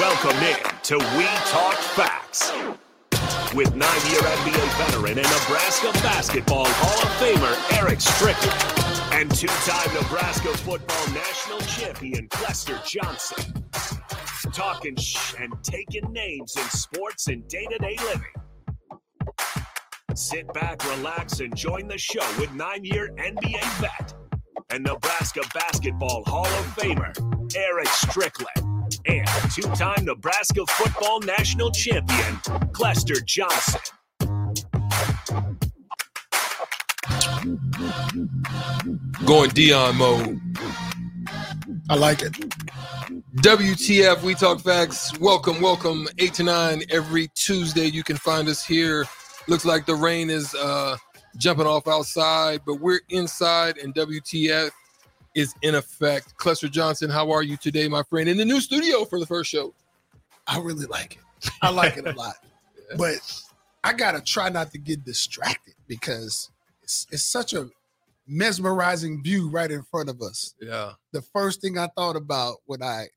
Welcome in to We Talk Facts with nine-year NBA veteran and Nebraska basketball Hall of Famer Eric Strickland and two-time Nebraska football national champion Clester Johnson. Talking sh- and taking names in sports and day-to-day living. Sit back, relax, and join the show with nine-year NBA vet and Nebraska basketball Hall of Famer Eric Strickland and two-time Nebraska football national champion Clester Johnson. Going Deion mode. I like it. WTF, We Talk Facts. Welcome, welcome. 8 to 9 every Tuesday. You can find us here. Looks like the rain is uh, jumping off outside, but we're inside, and WTF is in effect. Clester Johnson, how are you today, my friend? In the new studio for the first show. I really like it. I like it a lot. But I gotta try not to get distracted because it's it's such a mesmerizing view right in front of us. Yeah. The first thing I thought about when I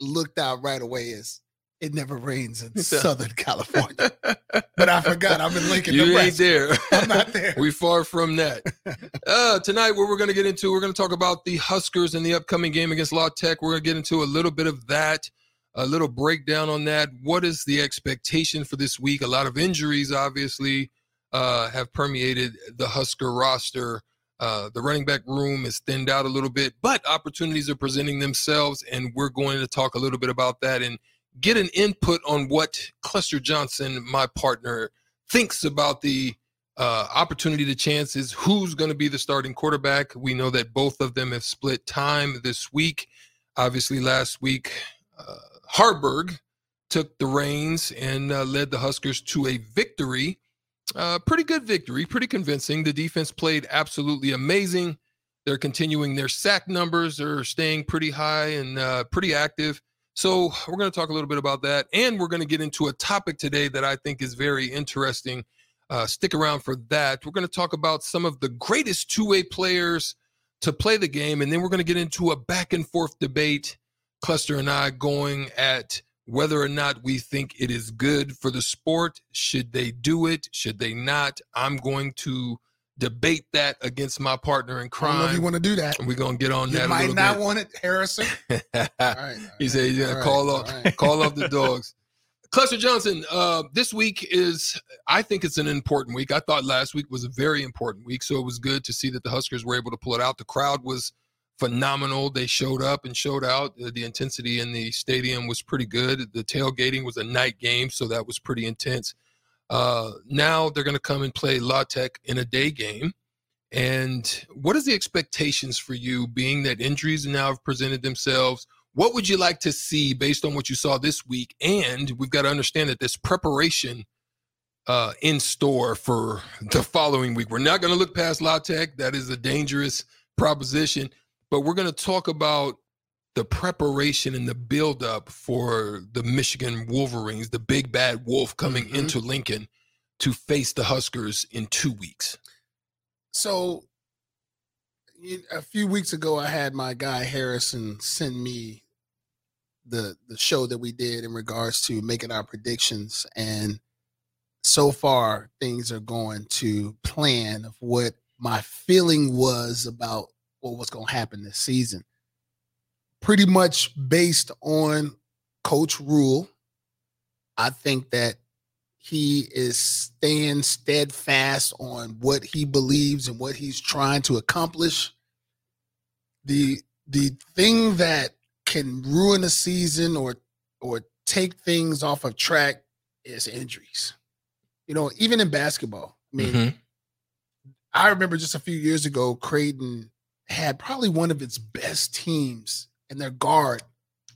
looked out right away is it never rains in Southern California. But I forgot I'm in Lincoln, You Nebraska. ain't there. I'm not there. we far from that. Uh, tonight, what we're going to get into, we're going to talk about the Huskers and the upcoming game against La Tech. We're going to get into a little bit of that, a little breakdown on that. What is the expectation for this week? A lot of injuries, obviously, uh, have permeated the Husker roster. Uh, the running back room is thinned out a little bit, but opportunities are presenting themselves, and we're going to talk a little bit about that and get an input on what Clester Johnson, my partner, thinks about the uh, opportunity, the chances, who's going to be the starting quarterback. We know that both of them have split time this week. Obviously, last week, uh, Haarberg took the reins and uh, led the Huskers to a victory. Uh, pretty good victory, pretty convincing. The defense played absolutely amazing. They're continuing their sack numbers, they're staying pretty high and uh, pretty active. So, we're going to talk a little bit about that. And we're going to get into a topic today that I think is very interesting. Uh, stick around for that. We're going to talk about some of the greatest two way players to play the game. And then we're going to get into a back and forth debate, Clester and I going at whether or not we think it is good for the sport. Should they do it? Should they not? I'm going to debate that against my partner in I don't know if you want to do that. And we're going to get on You that might not bit. want it, Harrison. All right. he said he's gonna All right, call all off right. call off the dogs. Clester Johnson, uh, this week is I think it's an important week. I thought last week was a very important week, so it was good to see that the Huskers were able to pull it out. The crowd was phenomenal. They showed up and showed out. Uh, The intensity in the stadium was pretty good. The tailgating was a night game, so that was pretty intense. Uh, now they're going to come and play La Tech in a day game. And what is the expectations for you, being that injuries now have presented themselves? What would you like to see based on what you saw this week? And we've got to understand that there's preparation uh, in store for the following week. We're not going to look past La Tech. That is a dangerous proposition. But we're going to talk about the preparation and the buildup for the Michigan Wolverines, the big bad wolf coming Mhm. into Lincoln to face the Huskers in two weeks. So a few weeks ago, I had my guy Harrison send me the the show that we did in regards to making our predictions, and so far things are going to plan of what my feeling was about what was going to happen this season. Pretty much based on Coach Rhule, I think that he is staying steadfast on what he believes and what he's trying to accomplish. The the thing that can ruin a season or or take things off of track is injuries. You know, even in basketball. I mean, Mhm. I remember just a few years ago, Creighton had probably one of its best teams, and their guard,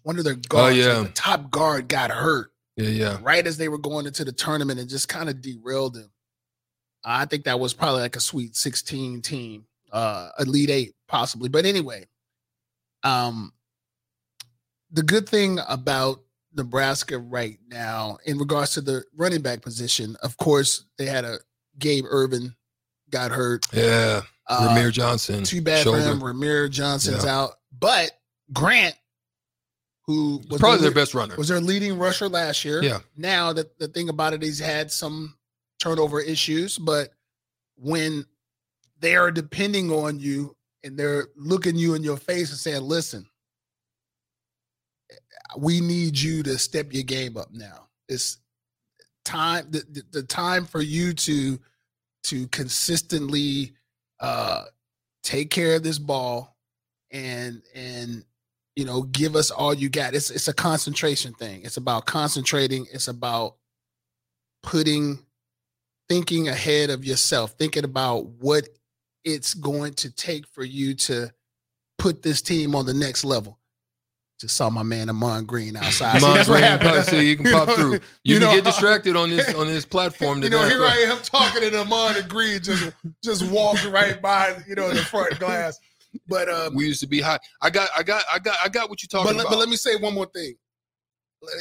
one of their guards, like yeah. the top guard, got hurt Yeah, yeah. right as they were going into the tournament and just kind of derailed them. I think that was probably like a sweet 16 team, uh, Elite Eight, possibly. But anyway, um, the good thing about Nebraska right now, in regards to the running back position, of course, they had a Gabe Ervin got hurt. Yeah. Uh, Rahmir Johnson. too bad shoulder. for him. Rahmir Johnson's Yeah. out, but Grant, who was Probably their their, best runner. was their leading rusher last year. Yeah. Now that the thing about it, he's had some turnover issues, but when they are depending on you and they're looking you in your face and saying, "Listen, we need you to step your game up now. It's time the, the, the time for you to to consistently uh take care of this ball and and you know give us all you got it's it's a concentration thing it's about concentrating it's about putting thinking ahead of yourself thinking about what it's going to take for you to put this team on the next level just saw my man Ahman Green outside. See, Ahman Green, happened. so you can You pop know, through. You, you can know, get distracted on this on this platform. You know, here. I am talking to Ahman and Green, just just walked right by, you know, the front glass. But um, we used to be high. I got, I got, I got, I got what you're talking but, let- about. but let me say one more thing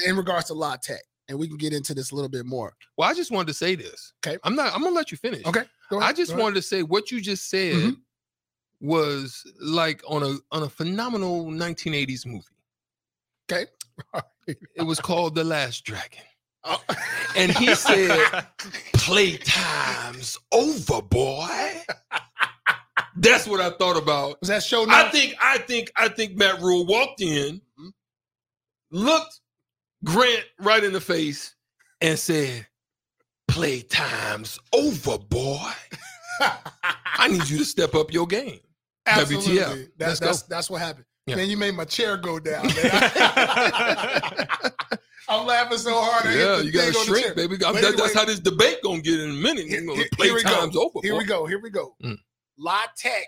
in regards to La Tech, and we can get into this a little bit more. well, I just wanted to say this. Okay. I'm not. I'm gonna let you finish. Okay, go I just ahead. wanted to say what you just said Mhm. was like on a on a phenomenal 1980s movie. Okay. It was called The Last Dragon. Oh. And he said, Playtime's over, boy. That's what I thought about. "Was that show I think, I think, I think Matt Rhule walked in, Mhm. looked Grant right in the face, and said, Playtime's over, boy. I need you to step up your game. Absolutely. WTF. That- that's that's what happened. Yeah. Man, you made my chair go down. Man. I'm laughing so hard. Yeah, you thing on shrink, baby. That- that's how this debate gonna get in a minute. Here- You know, here- play here we go. over. Here boy. we go. Here we go. Mm. La Tech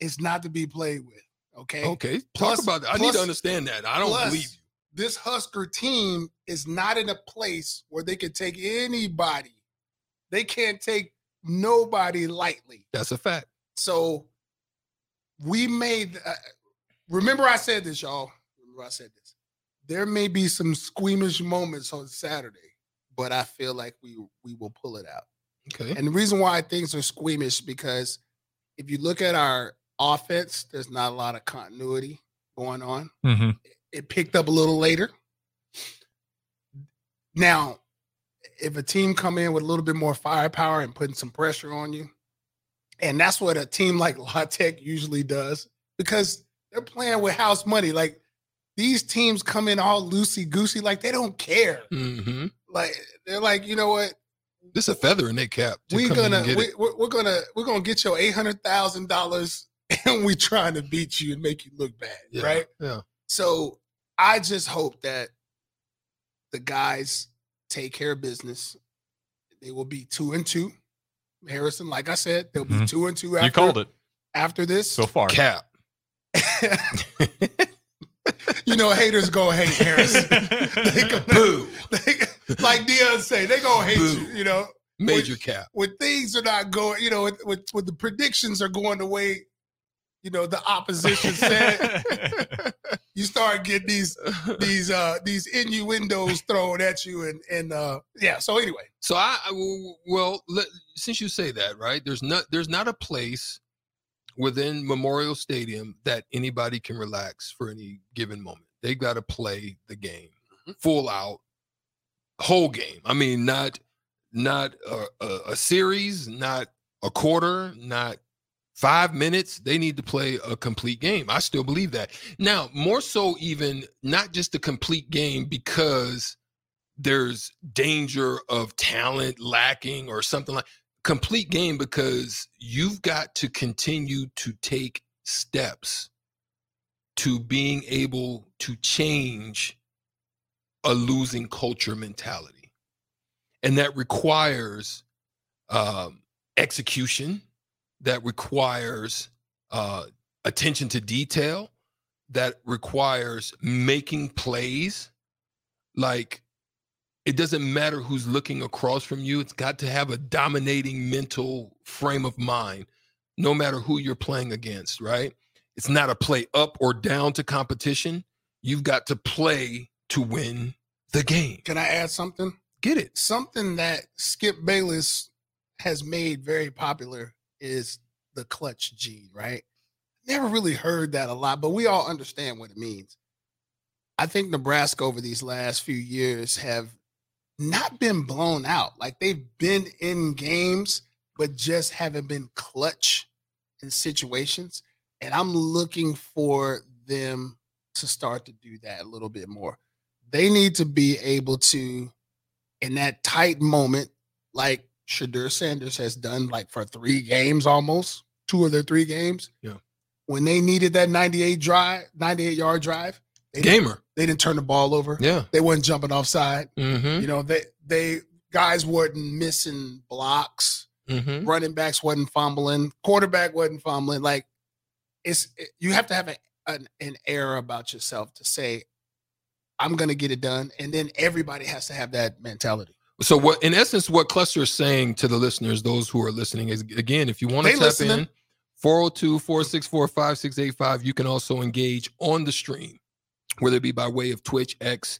is not to be played with. Okay. Okay, Plus- talk about that. I need to understand that. I don't plus, believe you. This Husker team is not in a place where they can take anybody. They can't take nobody lightly. That's a fact. So we made. Uh, remember, I said this, y'all. Remember, I said this. There may be some squeamish moments on Saturday, but I feel like we we will pull it out. Okay. And the reason why things are squeamish because if you look at our offense, there's not a lot of continuity going on. Mhm. It picked up a little later. Now, if a team come in with a little bit more firepower and putting some pressure on you, and that's what a team like La Tech usually does, because they're playing with house money. Like these teams come in all loosey goosey, like they don't care. hmm Like they're like, you know what? This a feather in their cap. to we come in gonna get we, it. we're, we're gonna we're gonna get your eight hundred thousand dollars, and we trying to beat you and make you look bad, Yeah, right? Yeah. So I just hope that the guys take care of business. They will be two and two. Harrison, like I said, they'll be Mhm. two and two after, You called it after this. so far. Cap. you know, haters gonna hate Harrison. they gonna, Boo. they, like Deion say, they gonna hate Boo. you. You know, Major cap. when things are not going, you know, with, when, when the predictions are going the way, you know, the opposition said, you start getting these these uh these innuendos thrown at you, and and uh yeah. So anyway, So I I- well, let, since you say that, right? There's not there's not a place within Memorial Stadium that anybody can relax for any given moment. They got to play the game full out, whole game. I mean, not not a, a, a series, not a quarter, not five minutes. They need to play a complete game. I still believe that. Now, more so, even not just a complete game because there's danger of talent lacking or something like complete game because you've got to continue to take steps to being able to change a losing culture mentality and that requires um, execution that requires uh, attention to detail that requires making plays like it doesn't matter who's looking across from you. It's got to have a dominating mental frame of mind, no matter who you're playing against, right? It's not a play up or down to competition. You've got to play to win the game. can I add something? Get it? Something that Skip Bayless has made very popular is the clutch gene, right? Never really heard that a lot, but we all understand what it means. I think Nebraska over these last few years have not been blown out. Like they've been in games, but just haven't been clutch in situations. And I'm looking for them to start to do that a little bit more. They need to be able to, in that tight moment, like Shedeur Sanders has done, like for three games almost, two of their three games. Yeah. When they needed that 98 drive, 98 yard drive, they didn't- Gamer. they didn't turn the ball over. Yeah. They weren't jumping offside. Mm-hmm. You know, they they guys weren't missing blocks. Mm-hmm. Running backs wasn't fumbling. Quarterback wasn't fumbling. Like it's it- you have to have a, an an air about yourself to say, "I'm going to get it done," and then everybody has to have that mentality. So what in essence what Clester is saying to the listeners, those who are listening, is again, if you want to tap listening. in 402-464-5685, you can also engage on the stream, whether it be by way of Twitch, X,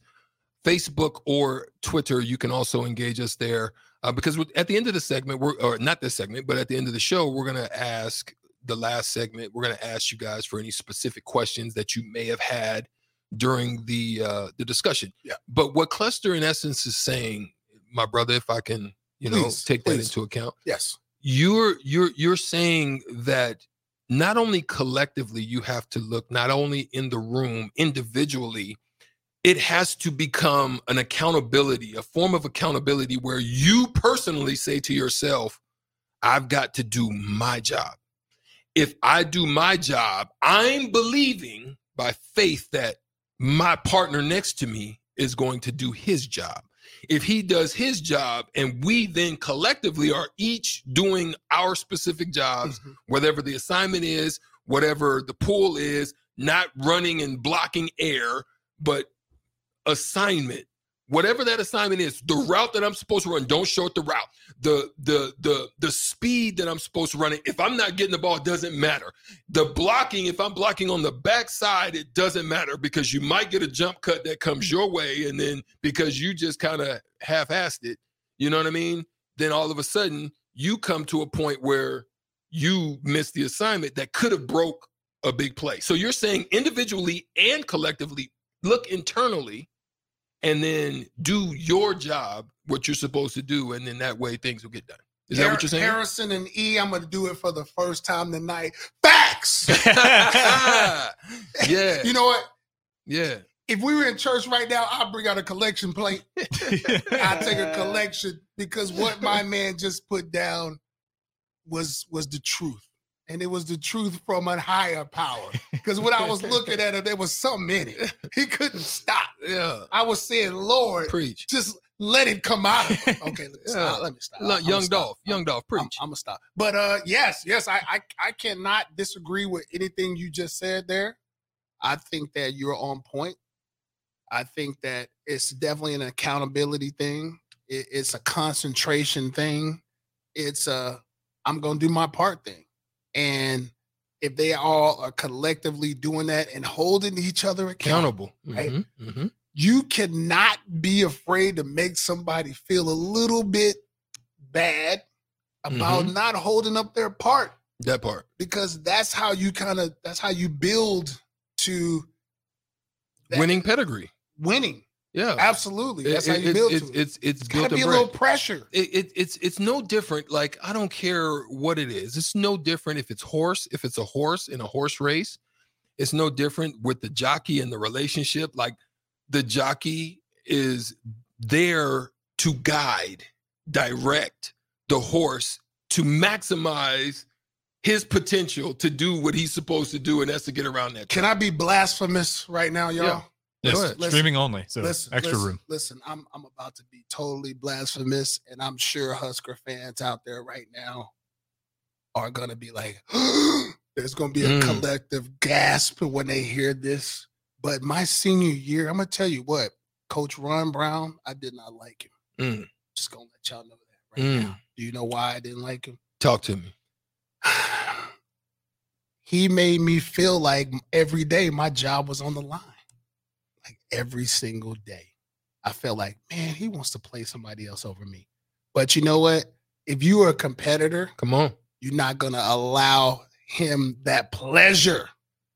Facebook, or Twitter. You can also engage us there. Uh, because at the end of the segment, we're or not this segment, but at the end of the show, we're gonna ask the last segment, we're gonna ask you guys for any specific questions that you may have had during the uh the discussion. Yeah. But what Clester in essence is saying, my brother, if I can, you know, Please, take that into account, Yes. you're you're you're saying that not only collectively you have to look not only in the room individually it has to become an accountability a form of accountability where you personally say to yourself i've got to do my job if i do my job i'm believing by faith that my partner next to me is going to do his job if he does his job and we then collectively are each doing our specific jobs, Mhm. whatever the assignment is, whatever the pool is, not running and blocking air, but assignment. Whatever that assignment is, the route that I'm supposed to run, don't short the route. The the the the speed that I'm supposed to run it. If I'm not getting the ball, it doesn't matter. The blocking, if I'm blocking on the backside, it doesn't matter because you might get a jump cut that comes your way, and then because you just kind of half-assed it, you know what I mean? Then all of a sudden you come to a point where you miss the assignment that could have broke a big play. So you're saying individually and collectively, look internally and then do your job, what you're supposed to do, and then that way things will get done. Is that what you're saying? Harrison and E, I'm to do it for the first time tonight. Facts. yeah. you know what? yeah. If we were in church right now, I'd bring out a collection plate. I take a collection because what my man just put down was was the truth. And it was the truth from a higher power. Because when I was looking at it, there was something in it. He couldn't stop. Yeah. I was saying, Lord, Preach. just let it come out. of him." Okay, let me stop. Yeah. Let me stop. Look, young stop. Dolph. Young Dolph. I'm, Preach. I'm gonna stop. But uh yes, yes, I, I I cannot disagree with anything you just said there. I think that you're on point. I think that it's definitely an accountability thing. It, it's a concentration thing. It's a I'm gonna do my part thing. And if they all are collectively doing that and holding each other accountable, Accountable. Right. Mhm, mhm. you cannot be afraid to make somebody feel a little bit bad about Mm-hmm. not holding up their part That part. because that's how you kind of that's how you build to that Winning pedigree. winning Yeah. absolutely. That's It- how you it- build it's, to it. it's, it's It's built gotta be a little pressure. It, it it's it's no different. Like i don't care what it is. It's no different if it's horse if it's a horse in a horse race. It's no different with the jockey and the relationship. Like the jockey is there to guide direct the horse to maximize his potential to do what he's supposed to do and that's to get around that can i be blasphemous right now y'all? Yeah. Yes, Listen, streaming only, so listen, extra listen, room. Listen, I'm I'm about to be totally blasphemous, and I'm sure Husker fans out there right now are gonna be like, there's gonna be a Mm. collective gasp when they hear this. But my senior year, I'm gonna tell you what, Coach Ron Brown, I did not like him. Mm. Just gonna let y'all know that right Mm. now. Do you know why I didn't like him? talk to me he made me feel like every day my job was on the line. Every single day. I felt like, man, he wants to play somebody else over me. But you know what? If you are a competitor, come on you're not going to allow him that pleasure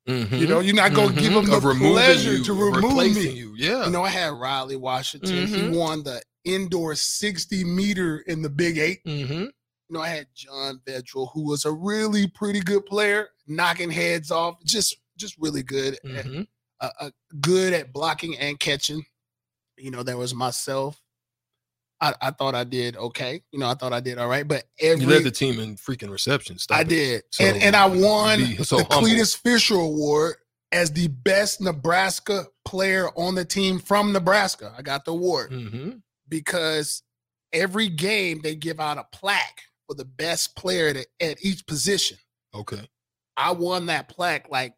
Mhm. You know, you're not gonna give Mhm. them Of the pleasure you, to remove me. You. Yeah. You know, I had Riley Washington. Mhm. He won the indoor 60 meter in the Big Eight. hmm You know, I had Jon Vedral, who was a really pretty good player, knocking heads off, just just really good, at- uh, uh, good at blocking and catching. You know, there was myself. I, I thought I did okay. You know, I thought I did all right, but every You led the team in freaking receptions. I it. did, So, and and I won so the humble. Cletus Fischer Award as the best Nebraska player on the team from Nebraska. I got the award hmm because every game they give out a plaque for the best player at, at each position. Okay. I won that plaque like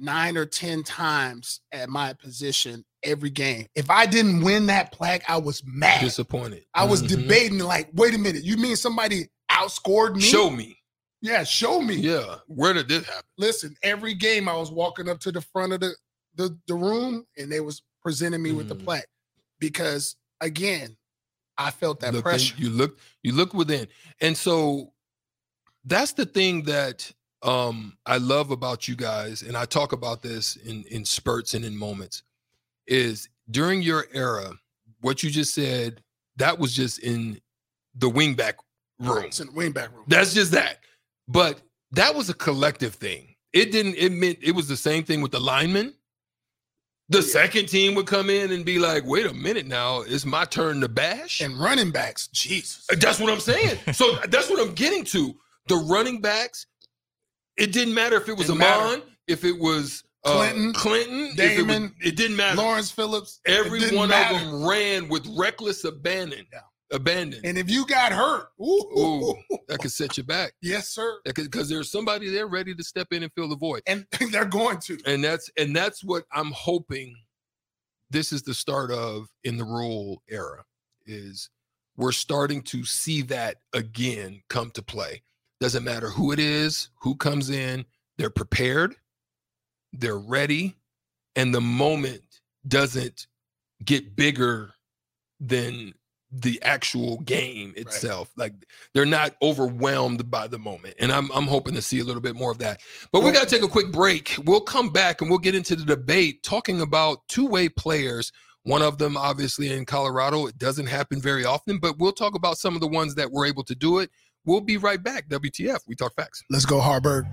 nine or 10 times at my position every game. If I didn't win that plaque, I was mad. Disappointed. I was Mhm. debating, like, wait a minute, you mean somebody outscored me? Show me. Yeah, show me. Yeah. Where did this happen? Listen, every game I was walking up to the front of the, the, the room and they was presenting me with the Mm. plaque because, again, I felt that pressure. you look. You look within, and so that's the thing that um I love about you guys, and I talk about this in in spurts and in moments. Is during your era, what you just said, that was just in the wingback room. It's in the wingback room. That's just that. But that was a collective thing. It didn't, it meant it was the same thing with the linemen. The Yeah. second team would come in and be like, wait a minute now, it's my turn to bash. and running backs, Jesus. That's what I'm saying. So that's what I'm getting to. The running backs, it didn't matter if it was Didn't Ahman, matter. if it was uh, Clinton, Clinton, if it, was- Damon, it didn't matter. Lawrence Phillips. Every one matter. of them ran with reckless abandon. Yeah. Abandon. And if you got hurt, ooh, Ooh, that could set you back. yes, sir. because there's somebody there ready to step in and fill the void And they're going to. and that's and that's what i'm hoping this is the start of in the Rhule era is we're starting to see that again come to play doesn't matter who it is who comes in they're prepared they're ready and the moment doesn't get bigger than the actual game itself. Like they're not overwhelmed by the moment and i'm i'm hoping to see a little bit more of that. But we got to take a quick break. We'll come back and we'll get into the debate talking about two-way players. One of them obviously in colorado. It doesn't happen very often but we'll talk about some of the ones that were able to do it we'll be right back wtf we talk facts Let's go, Haarberg.